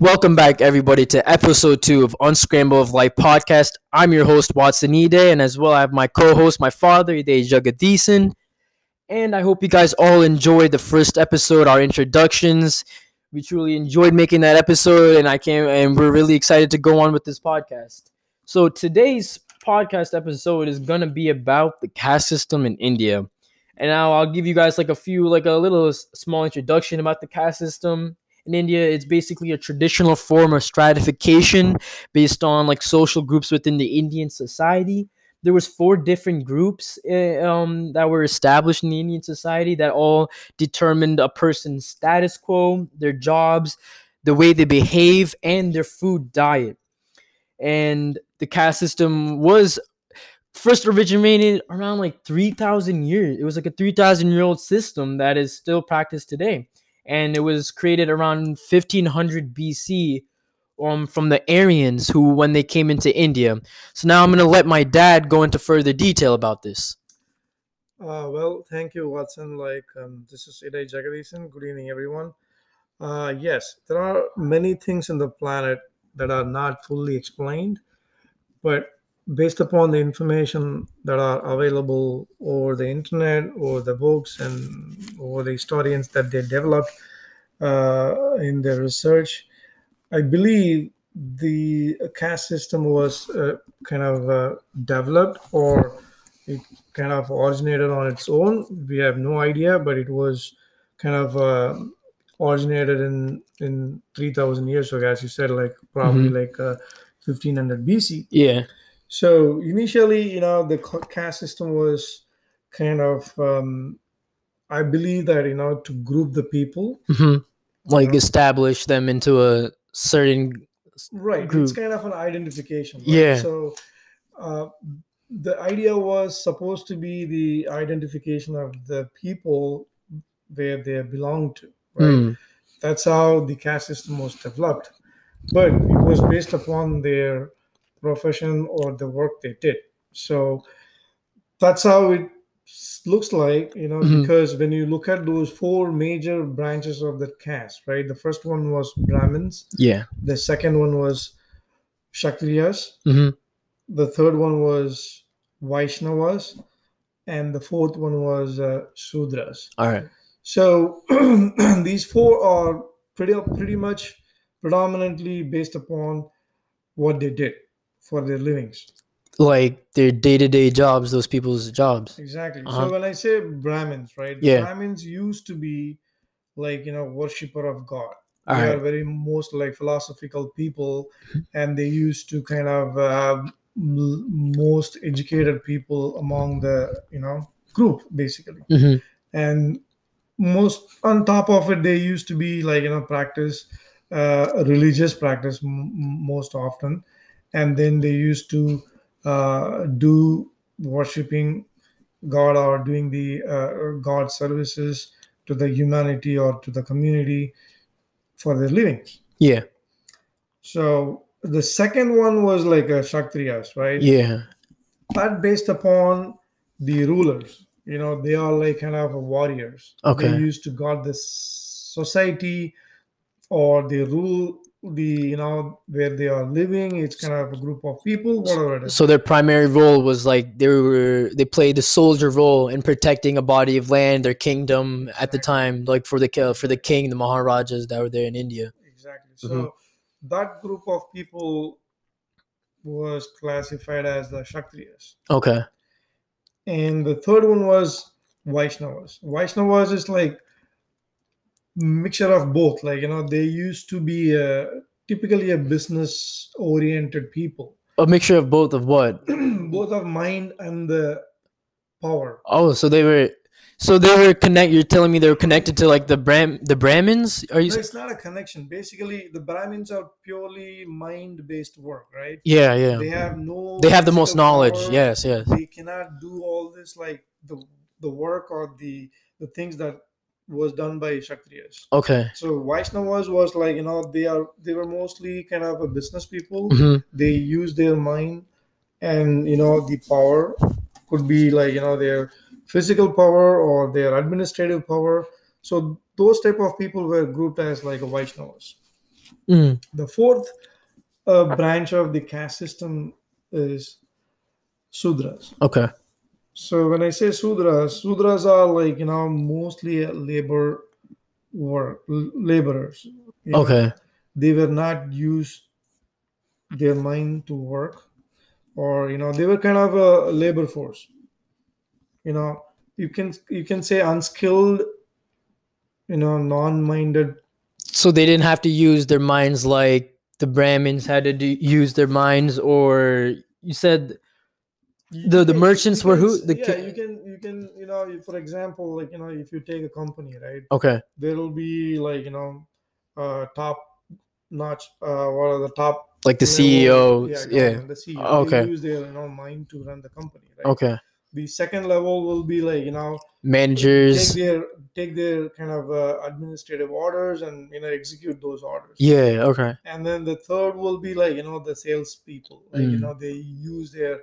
Welcome back, everybody, to episode two of Unscramble of Life podcast. I'm your host, Watson Ide, and as well, I have my co host, my father, Ide Jagadeesan. And I hope you guys all enjoyed the first episode, our introductions. We truly enjoyed making that episode, and I can and we're really excited to go on with this podcast. So today's podcast episode is gonna be about the caste system in India. And now I'll give you guys like a few, like a little small introduction about the caste system in India. It's basically a traditional form of stratification based on like social groups within the Indian society. There was four different groups uh, um, that were established in the Indian society that all determined a person's status quo, their jobs, the way they behave, and their food diet. And the caste system was first originated around like 3000 years it was like a 3000 year old system that is still practiced today and it was created around 1500 bc um, from the aryans who when they came into india so now i'm going to let my dad go into further detail about this Uh, well, thank you, Watson. Like, um, this is Iday Jagadeesan. Good evening, everyone. Uh, yes, there are many things in the planet that are not fully explained, but based upon the information that are available over the internet or the books and or the historians that they developed uh, in their research, I believe the caste system was uh, kind of uh, developed or it kind of originated on its own. We have no idea, but it was kind of uh, originated in in 3000 years ago, as you said, like probably like uh, 1500 BC. yeah So initially, you know, the caste system was kind of, um, I believe that you know, to group the people. hmm like know? establish them into a certain Right. Group. It's kind of an identification. right? Yeah. So uh, the idea was supposed to be the identification of the people where they belong to. Right. Hmm. That's how the caste system was developed. But it was based upon their profession or the work they did. So that's how it looks like, you know, Mhm. because when you look at those four major branches of the caste, right? The first one was Brahmins, yeah the second one was Kshatriyas, hmm the third one was Vaishnavas, and the fourth one was uh, Shudras. all right So these four are pretty pretty much predominantly based upon what they did for their livings. like their day-to-day jobs those people's jobs Exactly. Uh-huh. So when I say Brahmins, right? Yeah. Brahmins used to be like you know worshipper of God. all they right are very most like philosophical people, and they used to kind of uh, most educated people among the you know group basically. hmm and most on top of it they used to be like you know practice uh, religious practice m- most often and then they used to uh, do worshiping god or doing the uh, god services to the humanity or to the community for their living. yeah so the second one was like a Kshatriyas right yeah But based upon the rulers you know they are like kind of warriors Okay. they used to guard the society or they rule the you know where they are living it's kind of a group of people whatever it is So their primary role was like they were they played the soldier role in protecting a body of land, their kingdom at the time, like for the ki- for the king, the Maharajas that were there in India. exactly so Mhm. that group of people was classified as the kshatriyas Okay. and the third one was Vaishnavas. Vaishnavas is like mixture of both. Like you know, they used to be uh, typically a business oriented people, A mixture of both of what? both of mind and the power. Oh, so they were so they were connect you're telling me they were connected to like the Bram the Brahmins? Are you No, it's not a connection. Basically, the Brahmins are purely mind based work, right? Yeah, yeah. They have no. They have the most knowledge. power. Yes, yes. They cannot do all this like the the work or the the things that was done by Kshatriyas. Okay. So Vaishnavas was like you know they are they were mostly kind of a business people. hmm They use their mind, and you know the power could be like you know their physical power or their administrative power. So those type of people were grouped as like Vaishnavas. Mm, The fourth uh, branch of the caste system is Sudras. okay. So when I say Sudras, Sudras are like you know mostly labor work laborers. know. Okay. They were not used their mind to work, or you know they were kind of a labor force. You know you can you can say unskilled, you know non-minded So they didn't have to use their minds like the Brahmins had to do, use their minds, or you said The- the merchants you were who? The yeah, you can you can you know for example like you know if you take a company right okay, there will be like you know uh top notch uh what are the top like the CEO. Yeah. government, the CEO Okay. they use their you know mind to run the company right Okay. the second level will be like you know managers take their take their kind of uh, administrative orders and you know execute those orders Yeah. Okay. and then the third will be like you know the salespeople like you Mm. know they use their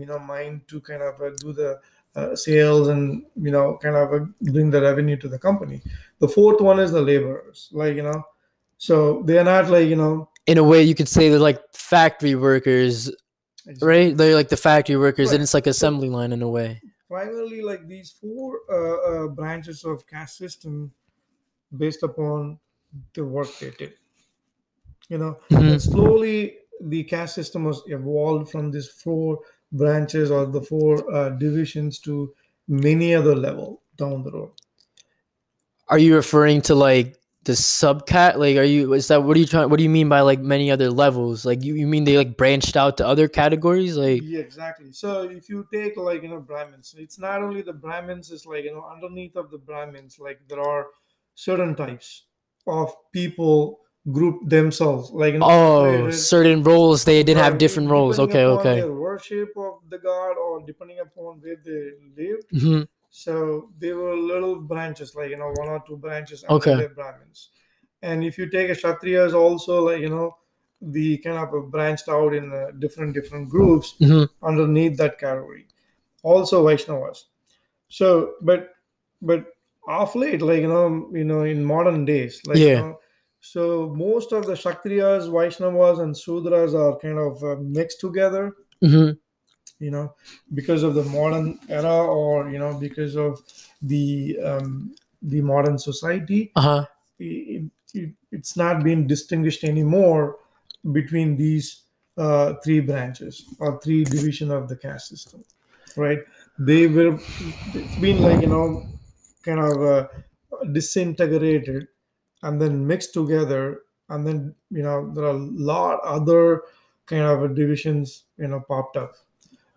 you know mind to kind of uh, do the uh, sales and you know kind of uh, bring the revenue to the company the fourth one is the laborers like you know so they are not like you know In a way, you could say they're like factory workers, right? They're like the factory workers, Right. and it's like assembly line in a way. primarily like these four uh, uh, branches of caste system based upon the work they did you know Mhm. and slowly the caste system was evolved from these four branches or the four uh, divisions to many other level down the road Are you referring to like the subcat? Like, are you? Is that what are you trying? What do you mean by like many other levels? Like, you, you mean they like branched out to other categories? Like, yeah exactly so if you take like you know brahmins it's not only the brahmins it's like you know underneath of the brahmins like there are certain types of people group themselves like you know, oh, certain roles they did have different roles. Okay, okay. Worship of the god, or depending upon where they lived. hmm So they were little branches, like you know, one or two branches Okay. Brahmins. And if you take a Kshatriyas, also like you know, the kind of branched out in uh, different different groups hmm underneath that category. Also Vaishnavas. So, but but off late, like you know, you know, in modern days, like you Yeah. know, so most of the Kshatriyas, Vaishnavas, and Sudras are kind of uh, mixed together. Hmm you know because of the modern era or you know because of the um, the modern society Uh huh. it, it, it's not being distinguished anymore between these uh, three branches or three division of the caste system right? They were it's been like you know kind of uh, disintegrated and then mixed together and then you know there are a lot other kind of divisions you know popped up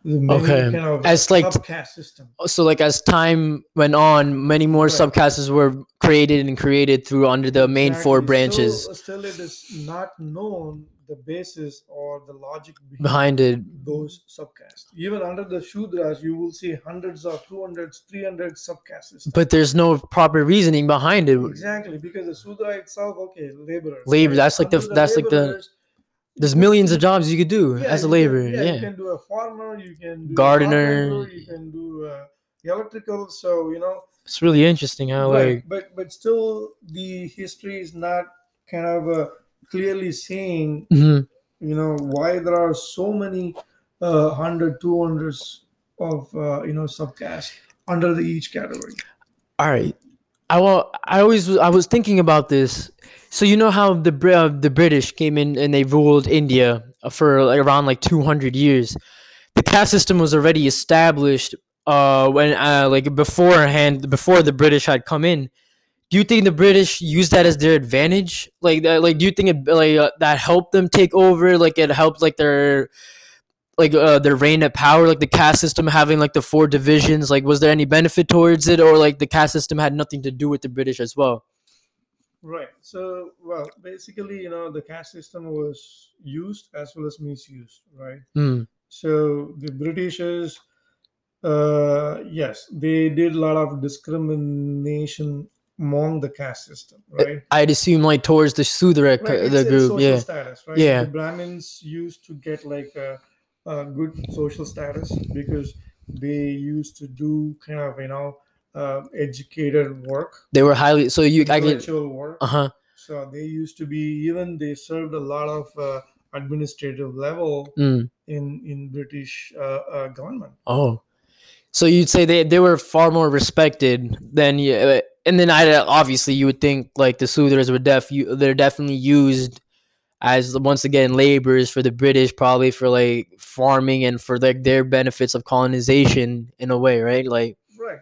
Okay. kind of As like- subcaste system So, like as time went on, many more Right. subcastes were created and created through under the main four branches Still, still, it is not known the basis or the logic behind, behind it. those subcastes. Even under the Shudras, you will see hundreds of 200s, 300 subcastes. But there's no proper reasoning behind it. exactly because the Shudra itself, okay, labor. Labor, that's like the- that's like the- There's millions of jobs you could do as a laborer. Yeah you can do a farmer, you can do a Gardener. you can do uh, electrical. So you know, It's really interesting how right, like but but still the history is not kind of uh, clearly saying Mhm. you know why there are so many uh, 100 200s of uh, you know subcaste under the each category all right. I wa- I always I was thinking about this. So you know how the uh, the British came in and they ruled India for like, around like 200 years. The caste system was already established uh when uh like beforehand before the British had come in. Do you think the British used that as their advantage? Like that like do you think it like uh, that helped them take over like it helped like their like uh, their reign of power, like the caste system having like the four divisions, like was there any benefit towards it, or like the caste system had nothing to do with the British as well? right so well basically you know the caste system was used as well as misused right Hmm. so the britishers uh yes they did a lot of discrimination among the caste system right I'd assume like towards the Sudra, Right, the group, yeah. status, right? Yeah. The Brahmins used to get like a, a good social status because they used to do kind of you know uh, educated work, They were highly so you I get intellectual work. uh huh So they used to be even they served a lot of uh, administrative level Mm. in in British uh, uh, government. Oh, so you'd say they they were far more respected than yeah, and then I obviously you would think like the Sudras were def they're definitely used as once again laborers for the British, probably for like farming and for like their benefits of colonization in a way, right? Like, Right.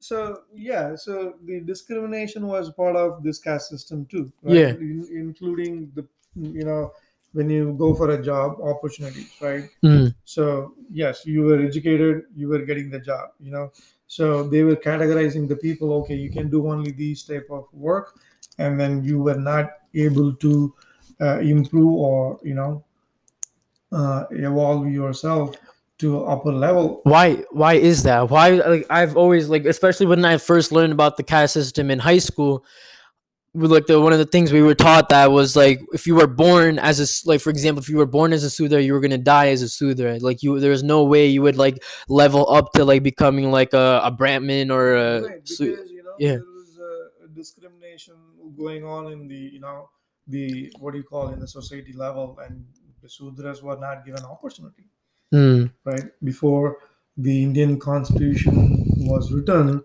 So yeah, so the discrimination was part of this caste system too. Right? Yeah. In- including the you know when you go for a job opportunities, right? mm, So yes, you were educated, you were getting the job, you know. So they were categorizing the people. Okay, you can do only these type of work, and then you were not able to uh, improve or you know uh, evolve yourself to upper level. why why is that? Why like I've always like especially when I first learned about the caste system in high school. Like the one of the things we were taught that was like if you were born as a like for example if you were born as a Sudra you were gonna die as a Sudra like you there's no way you would like level up to like becoming like a, a Brahmin or a right, because you know yeah. there was a discrimination going on in the you know the what do you call in the society level, and the Sudras were not given opportunity. Hmm. right before the indian constitution was written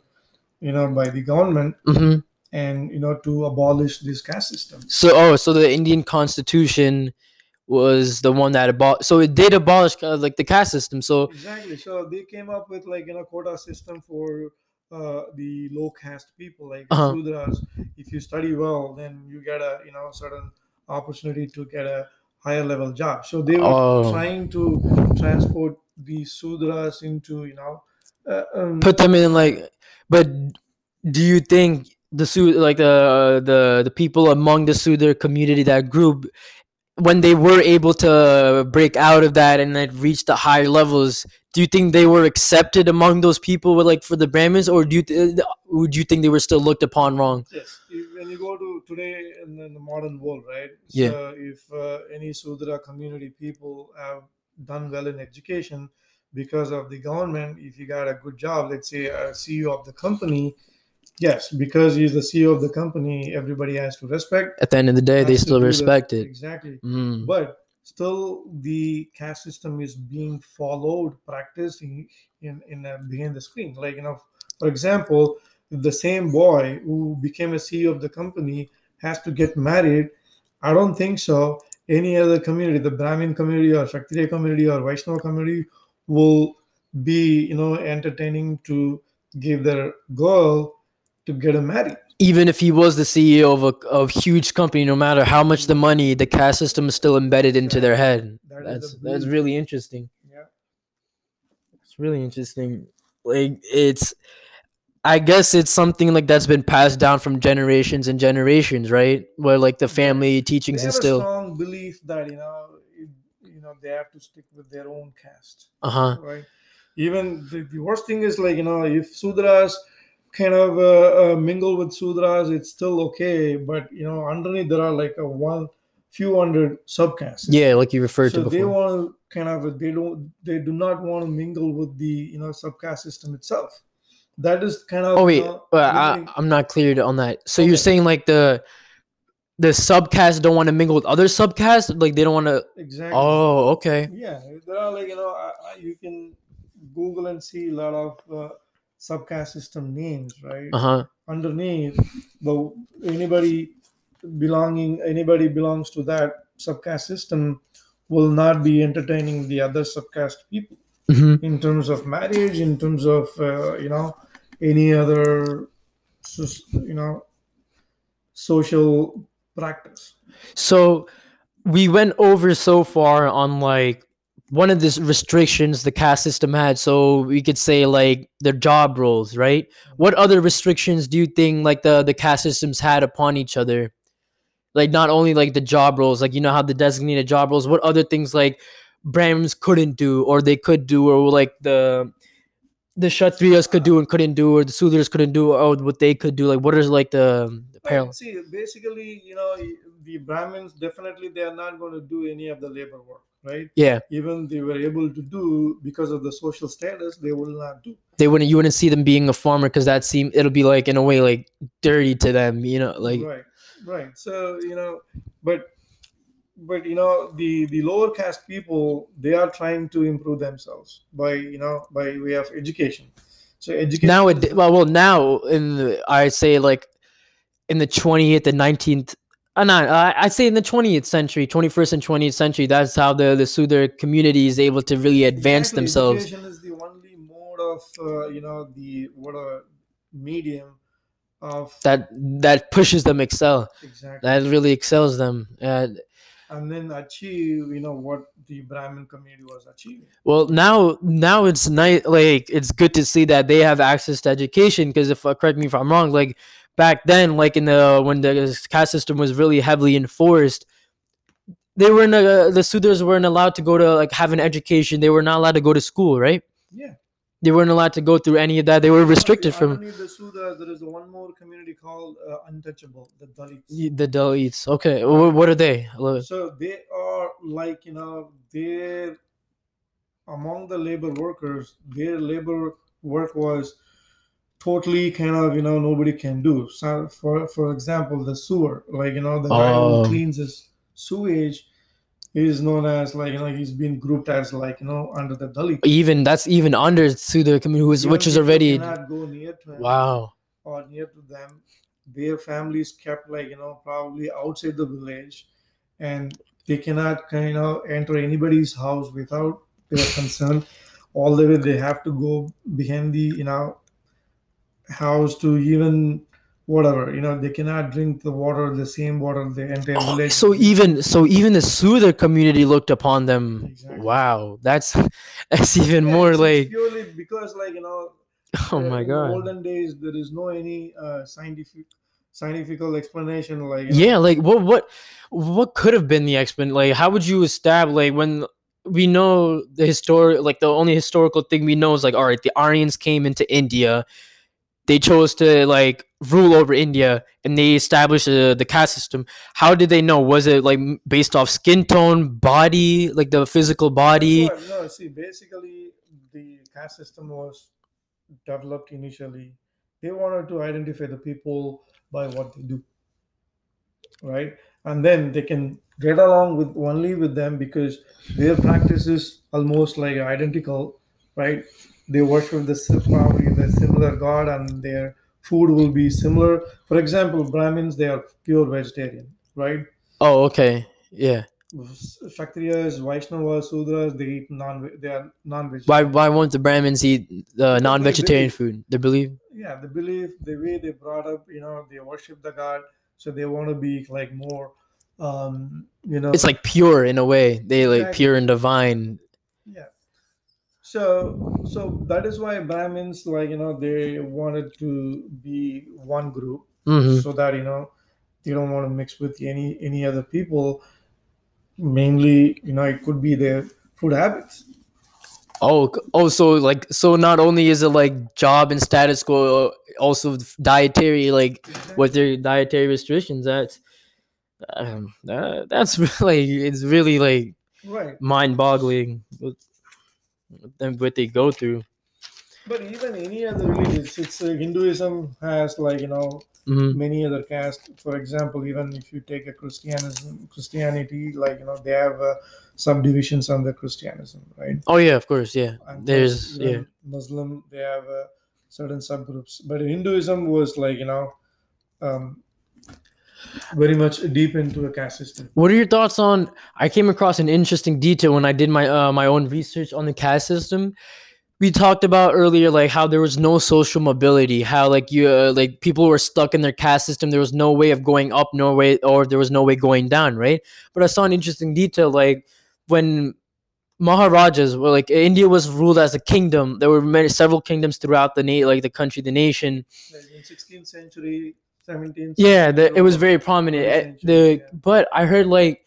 you know by the government hmm and you know to abolish this caste system So oh, so the Indian Constitution was the one that abol. So it did abolish uh, like the caste system. So exactly so they came up with like you know quota system for uh, the low caste people like Uh-huh. sudras if you study well then you get a you know certain opportunity to get a higher level job so they were Oh. trying to transport the sudras into you know uh, um, put them in like. But do you think the like the the the people among the Sudra community that group when they were able to break out of that and then reach the higher levels do you think they were accepted among those people with like for the brahmins or do you th- would you think they were still looked upon wrong Yes, when you go to today in, the- in the modern world, right? Yeah. So if uh, any Sudra community people have done well in education because of the government, if you got a good job, let's say a CEO of the company, yes, because he's the CEO of the company, everybody has to respect. at the end of the day they still do the- respect it Exactly. Mm. But still, the caste system is being followed, practiced in in, in uh, behind the screen. Like you know, for example, the same boy who became a CEO of the company has to get married, I don't think so. Any other community, the Brahmin community or Kshatriya community or Vaishnava community, will be you know entertaining to give their girl to get her married. even if he was the CEO of a of huge company, no matter how much the money, the caste system is still embedded into their head. That That's that's really interesting. Yeah. It's really interesting. Like it's, I guess it's something like that's been passed down from generations and generations, right? Where like the family teachings they have instill. a strong belief that you know you, you know they have to stick with their own caste Uh huh. right even the, the worst thing is like you know if sudras kind of uh, uh, mingle with sudras it's still okay but you know underneath there are like a one few hundred subcastes Yeah, like you referred to. so to they want to kind of they don't they do not want to mingle with the you know subcaste system itself that is kind of Oh wait, but I, i'm not clear on that. So Okay. you're saying like the the subcastes don't want to mingle with other subcastes, like they don't want to. exactly Oh, okay. Yeah, there are like you know I, I, you can Google and see a lot of subcaste system names, right? Uh huh. Underneath, the anybody belonging anybody belongs to that subcaste system will not be entertaining the other subcaste people hmm in terms of marriage, in terms of uh, you know any other you know social practice. So we went over so far on like one of the restrictions the caste system had. So we could say like their job roles, right? What other restrictions do you think like the the caste systems had upon each other? Like not only like the job roles, like you know how the designated job roles. What other things like Brahmins couldn't do or they could do, or like the the Kshatriyas could do and couldn't do, or the Sudras couldn't do, or what they could do. Like what is like the, the parallel? See, basically, you know, the Brahmins definitely they are not going to do any of the labor work, right? Yeah, Even they were able to do because of the social status, they will not do. they wouldn't. You wouldn't see them being a farmer because that seem it'll be like in a way like dirty to them. You know, like right. right so you know but but you know the the lower caste people they are trying to improve themselves by you know by way of education so education now it well, well now in the I say like in the 20th and 19th uh, uh, I'd say in the 20th century, 21st and 20th century, that's how the the Sudar community is able to really advance Exactly, themselves. Education is the only mode of uh, you know the what a medium of That that pushes them excel. exactly, That really excels them. Uh, and then achieve you know what the Brahmin community was achieving. well, now now it's nice. Like it's good to see that they have access to education. Because if uh, correct me if I'm wrong, like back then, like in the when the caste system was really heavily enforced, they weren't uh, the Sudras weren't allowed to go to like have an education. They were not allowed to go to school, right? Yeah, They weren't allowed to go through any of that. They were restricted from the Sudras, there is one more community called uh, untouchable, the Dalits. the Dalits. Okay, wh- what are they? So they are like you know they're among the labor workers. Their labor work was totally kind of you know nobody can do. So for for example, the sewer, like you know the guy Oh. who cleans his sewage is known as like you know he's been grouped as like you know under the Dalit. Even that's even under Sudar community, who's- which is already go near to him wow. or near to them. Their families kept like you know probably outside the village, and they cannot kind of enter anybody's house without their consent. All the way they have to go behind the you know house to even whatever you know they cannot drink the water the same water the entire Oh, village. so even so even the Sudar community looked upon them. Exactly. Wow, that's that's even Yeah, more like purely because like you know oh my god. olden days there is no any uh, scientific scientific explanation like you know, Yeah, like what what what could have been the explanation? Like how would you establish like when we know the historic like the only historical thing we know is like all right, the Aryans came into India. They chose to like rule over India and they established uh, the caste system. How did they know? Was it like based off skin tone, body, like the physical body? What- no, see, basically, the caste system was developed initially. They wanted to identify the people by what they do, right? And then they can get along with only with them because their practices almost like identical, right? They worship the probably the similar god, and their food will be similar. For example, Brahmins they are pure vegetarian, right? Oh, okay. Yeah. Kshatriyas, Vaishnavas, Sudras, they eat non they are non-vegetarian. Why why won't the Brahmins eat uh, non-vegetarian food? They believe yeah they believe the way they brought up you know they worship the god so they want to be like more um you know it's like pure in a way. They like Exactly. pure and divine. yeah so so that is why brahmins like you know they wanted to be one group hmm so that you know they don't want to mix with any any other people. Mainly you know it could be their food habits. Oh, oh, so like so not only is it like job and status quo, also dietary like with their dietary restrictions. That's um, that, that's really it's really like right. mind-boggling. what, them- what they go through. but even any other religions it's uh, hinduism has like you know hmm many other castes. For example, even if you take a Christianism, Christianity, like you know, they have uh, subdivisions under Christianism, right? Oh yeah, of course, yeah. And There's yeah. Muslim, they have uh, certain subgroups, but Hinduism was like you know, um, very much deep into a caste system. What are your thoughts on? I came across an interesting detail when I did my uh, my own research on the caste system. We talked about earlier, like how there was no social mobility, how like you uh, like people were stuck in their caste system. There was no way of going up, no way, or there was no way going down, right? But I saw an interesting detail, like when Maharajas were like India was ruled as a kingdom. There were many several kingdoms throughout the na- like the country, the nation. In 16th century, 17th. Yeah, the, it was very prominent. Eh, The yeah. but I heard like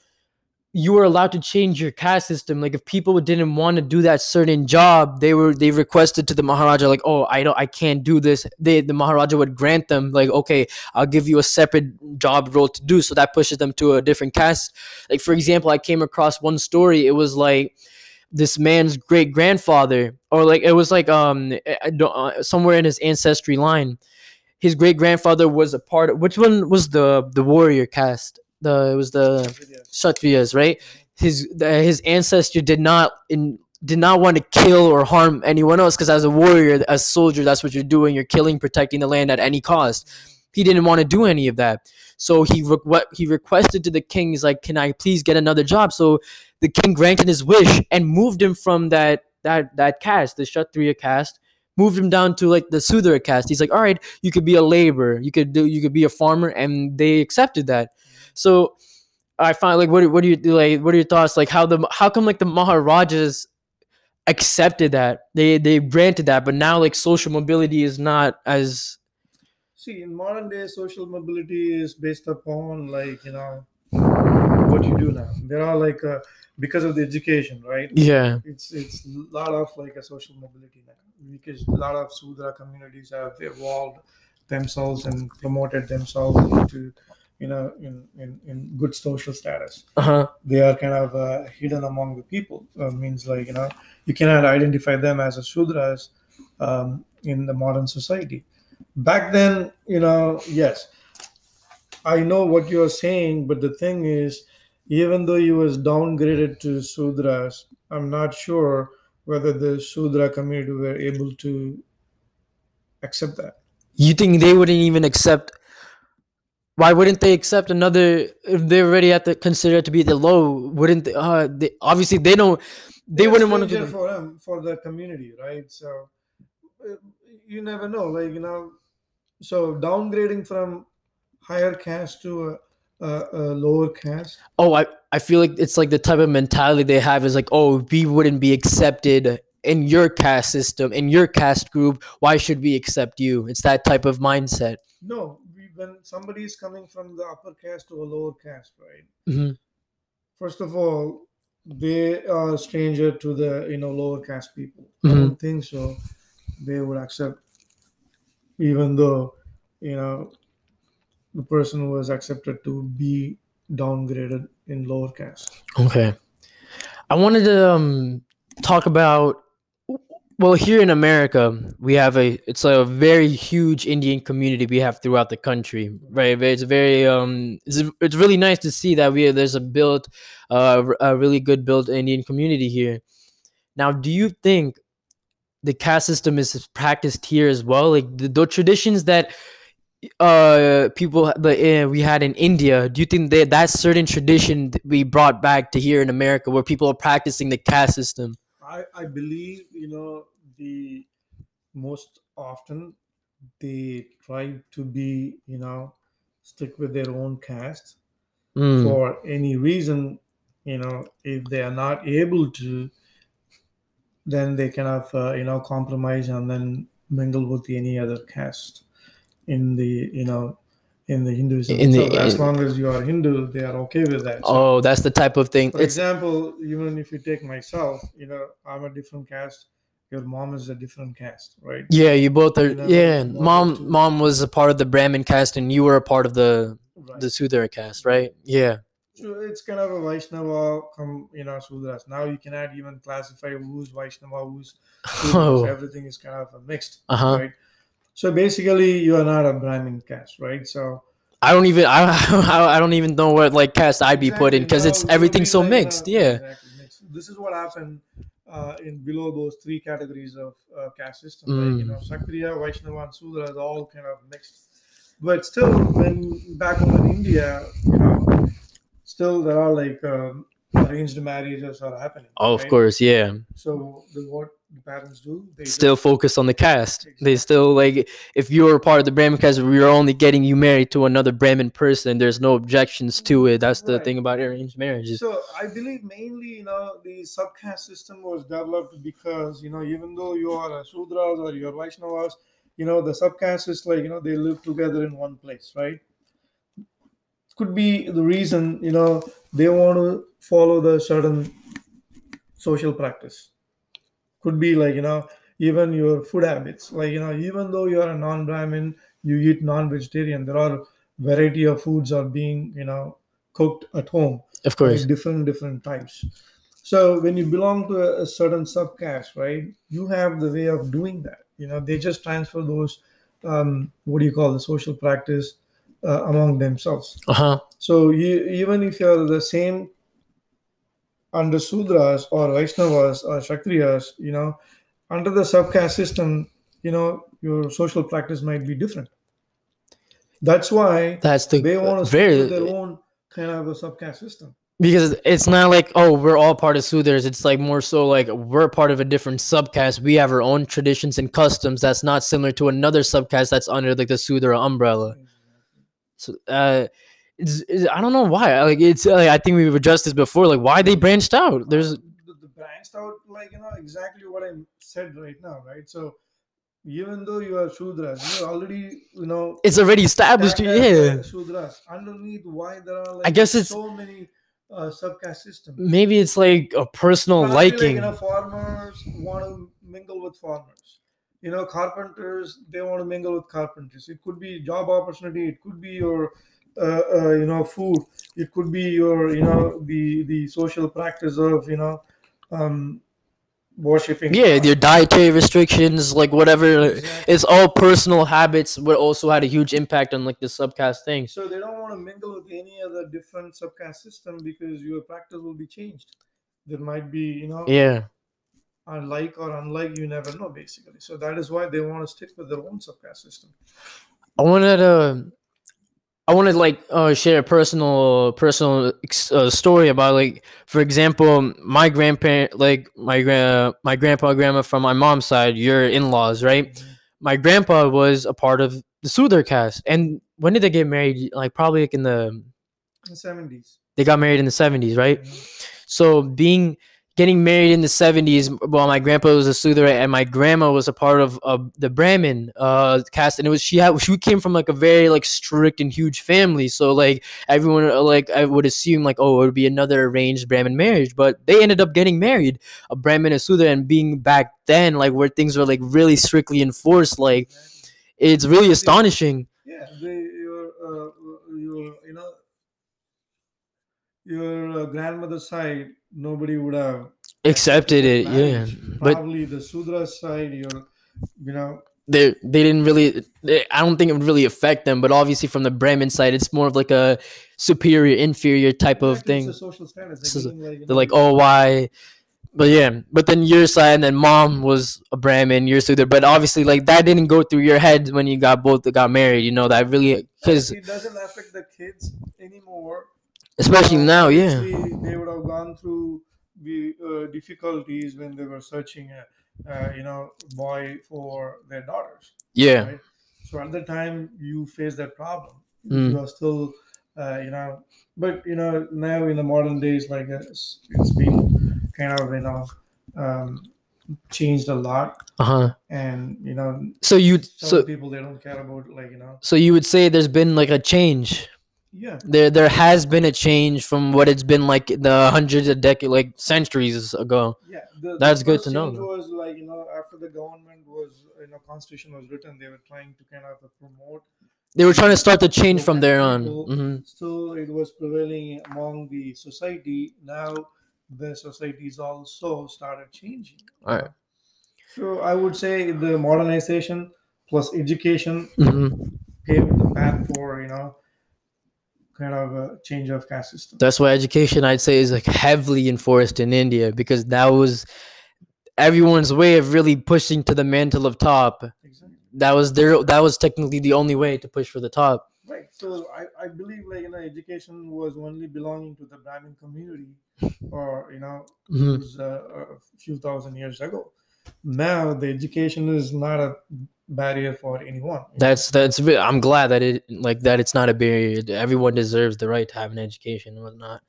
you were allowed to change your caste system. Like if people didn't want to do that certain job, they were they requested to the Maharaja like, oh, I don't, I can't do this. They the Maharaja would grant them like, okay, I'll give you a separate job role to do. So that pushes them to a different caste. Like for example, I came across one story. It was like this man's great grandfather, or like it was like um I don't- uh, somewhere in his ancestry line his great grandfather was a part of which one was the the warrior caste? The it was the Kshatriyas, right? His the, his ancestor did not in did not want to kill or harm anyone else because as a warrior, as a soldier, that's what you're doing. You're killing, protecting the land at any cost. He didn't want to do any of that, so he re- what he requested to the king. is like, "Can I please get another job?" So the king granted his wish and moved him from that that that caste, the Kshatriya caste, moved him down to like the Sudra caste. He's like, "All right, you could be a laborer, you could do, you could be a farmer," and they accepted that. So I find like what what do you like what are your thoughts like how the how come like the Maharajas accepted that they they granted that but now like social mobility is not as See, in modern day, social mobility is based upon like you know what you do now. There are like uh, because of the education, right? yeah It's it's a lot of like a social mobility now because a lot of Sudra communities have evolved themselves and promoted themselves into you know in in, in good social status. uh-huh They are kind of uh, hidden among the people. Uh, means like you know you cannot identify them as a Sudras um, in the modern society. Back then, you know, yes, I know what you are saying, but the thing is, even though he was downgraded to Sudras, I'm not sure whether the Sudra community were able to accept that. you think they wouldn't even accept why wouldn't they accept another if they already have to consider it to be the low wouldn't they, uh, they obviously they don't they They're wouldn't want to do for them for the community, right? So you never know, like you know, so downgrading from higher caste to a, a, a lower caste. oh I, I feel like it's like the type of mentality they have is like oh we wouldn't be accepted in your caste system in your caste group why should we accept you it's that type of mindset No, we, when somebody is coming from the upper caste to a lower caste, right? Mhm. First of all, they are stranger to the you know lower caste people. I Mhm. don't think so. They would accept, even though you know the person who was accepted to be downgraded in lower caste. Okay. I wanted to um, talk about well here in America we have a it's a very huge Indian community we have throughout the country right it's very um it's, it's really nice to see that we there's a built uh a really good built Indian community here now do you think the caste system is practiced here as well like the, the traditions that uh people the uh, we had in India do you think that that certain tradition that we brought back to here in America where people are practicing the caste system? I, I believe you know the most often they try to be you know stick with their own caste Mm, for any reason you know if they are not able to then they cannot uh, you know compromise and then mingle with any other caste in the you know in the hinduism. In the- so as in- long as you are hindu they are okay with that. So oh that's the type of thing. for it's example even if you take myself you know i'm a different caste. Your mom is a different caste right? Yeah you both are You know, yeah. mom two. mom was a part of the Brahmin caste and you were a part of the right. the Sudra caste right? Yeah. So it's kind of a Vaishnava, come you know, Sudras. Now you cannot even classify who's Vaishnava, who's Sudras. oh. Everything is kind of a mixed, uh-huh. right? So basically, you are not a Brahmin caste, right? So I don't even I, I don't even know what like caste I'd be put in because now it's everything's so like, mixed yeah exactly, mixed. This is what happened uh, in below those three categories of uh, caste system. Mm. Like, you know, Kshatriya, Vaishnava, and Sudra is all kind of mixed. But still, when back home in India, you know, still there are like um, arranged marriages are happening. oh of course yeah So the, what the parents do, they still focus on the caste. They Exactly. still like if you're a part of the Brahmin caste, we're only getting you married to another Brahmin person. There's no objections to it. That's the Right. thing about arranged marriages. So I believe mainly, you know, the subcaste system was developed because, you know, even though you are a Sudras or you're Vaishnavas, you know, the subcaste is like, you know, they live together in one place, right? Could be the reason, you know, they want to follow the certain social practice. Could be like, you know, even your food habits. Like, you know, even though you're a non-Brahmin, you eat non-vegetarian, there are variety of foods are being, you know, cooked at home Of course. different different types so when you belong to a, a certain subcaste right you have the way of doing that you know they just transfer those um, what do you call the social practice uh, among themselves. Uh huh. So you, even if you're the same under Sudras or Vaishnavas or Kshatriyas, you know, under the subcaste system, you know, your social practice might be different. That's why That's the they want to very their own kind of a subcaste system. because it's not like oh we're all part of Sudras. It's like more so like we're part of a different subcaste. We have our own traditions and customs that's not similar to another subcaste that's under like the Sudra umbrella. So uh, it's, it's- I don't know why. Like it's like, I think we've addressed this before. Like why they branched out. There's the, the branched out like you know exactly what I said right now, right? So even though you are Shudras, you already you know it's already established. Yeah. Shudras. Underneath, why there are like I guess it's- so many uh, subcaste systems. Maybe it's like a personal Probably, like, liking. you know, farmers want to mingle with farmers. You know, carpenters they want to mingle with carpenters. It could be job opportunity. It could be your, uh, uh, you know, food. It could be your, you know, the the social practice of you know, um, worshiping. yeah, your dietary restrictions, like whatever. Exactly. It's all personal habits, but also had a huge impact on like the subcaste things. So they don't want to mingle with any other different subcaste system because your practice will be changed. There might be, you know, Yeah. Unlike or unlike, you never know, basically. So that is why they want to stick with their own subcaste system. I wanted to, I wanted to like uh, share a personal personal uh, story about like, for example, my grandparent, like my grand my grandpa grandma from my mom's side, your in laws, right? My grandpa was a part of the Sudar caste and when did they get married? Like probably like in the 70s. they got married in the seventies, right? Mhm. So being getting married in the seventies, well, my grandpa was a Sudra and my grandma was a part of the Brahmin uh, caste, and it was she had she came from like a very like strict and huge family. So like everyone uh, like I would assume like oh it would be another arranged Brahmin marriage, but they ended up getting married, a Brahmin and Sudra, and being back then like where things were like really strictly enforced, like it's really astonishing. Yeah, they, your, uh, your, you know, your uh, grandmother's side, nobody would have Accepted it, yeah, marriage. but Probably the Sudra side, your, you know, they they didn't really they, i don't think it would really affect them but obviously from the brahmin side it's more of like a superior inferior type of thing social status. This is a- giving, like, they're know, like oh why but yeah but then your side and then mom was a brahmin you're Sudra but obviously like that didn't go through your head when you got both got married you know that really because it doesn't affect the kids anymore. Especially Uh, now yeah they would have gone through the uh, difficulties when they were searching a, uh, you know, boy for their daughters. yeah right? So at the time you face that problem, Mm. you are still, uh, you know, but you know now in the modern days, like uh, it's, it's been kind of you know um, changed a lot, uh-huh and you know so you some so people they don't care about like you know so you would say there's been like a change yeah. There there has been a change from what it's been like the hundreds of decades like centuries ago. Yeah the, the That's good to know, was like you know after the government was you know constitution was written they were trying to kind of promote they were trying to start the change from there on. people- hmm still it was prevailing among the society. Now the societies also started changing. All right. so i would say the modernization plus education hmm paved the path for you know kind of a change of caste system That's why education, I'd say, is like heavily enforced in India because that was everyone's way of really pushing to the mantle of top. exactly That was their. That was technically the only way to push for the top. right so I, I believe like you know education was only belonging to the brahmin community or you know Mhm. it was uh, a few thousand years ago now the education is not a barrier for anyone. That's that's. I'm glad that it like that. It's not a barrier. Everyone deserves the right to have an education and whatnot.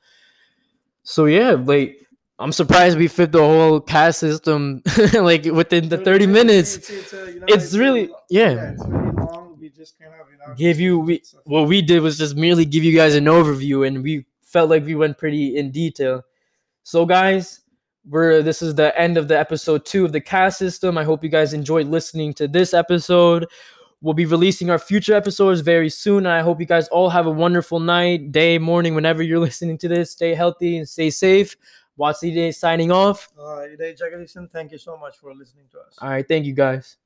So yeah, like I'm surprised we fit the whole caste system like within the 30 minutes. It's, it's, uh, you know, It's really- yeah. It's very long. We just kind of you know give you we what we did was just merely give you guys an overview and we felt like we went pretty in detail so guys we're this is the end of the episode two of the caste system. I hope you guys enjoyed listening to this episode. We'll be releasing our future episodes very soon. And i hope you guys all have a wonderful night day morning whenever you're listening to this. Stay healthy and stay safe. Watch day signing off. Uh, Iday Jagadisan, thank you so much for listening to us. all right thank you guys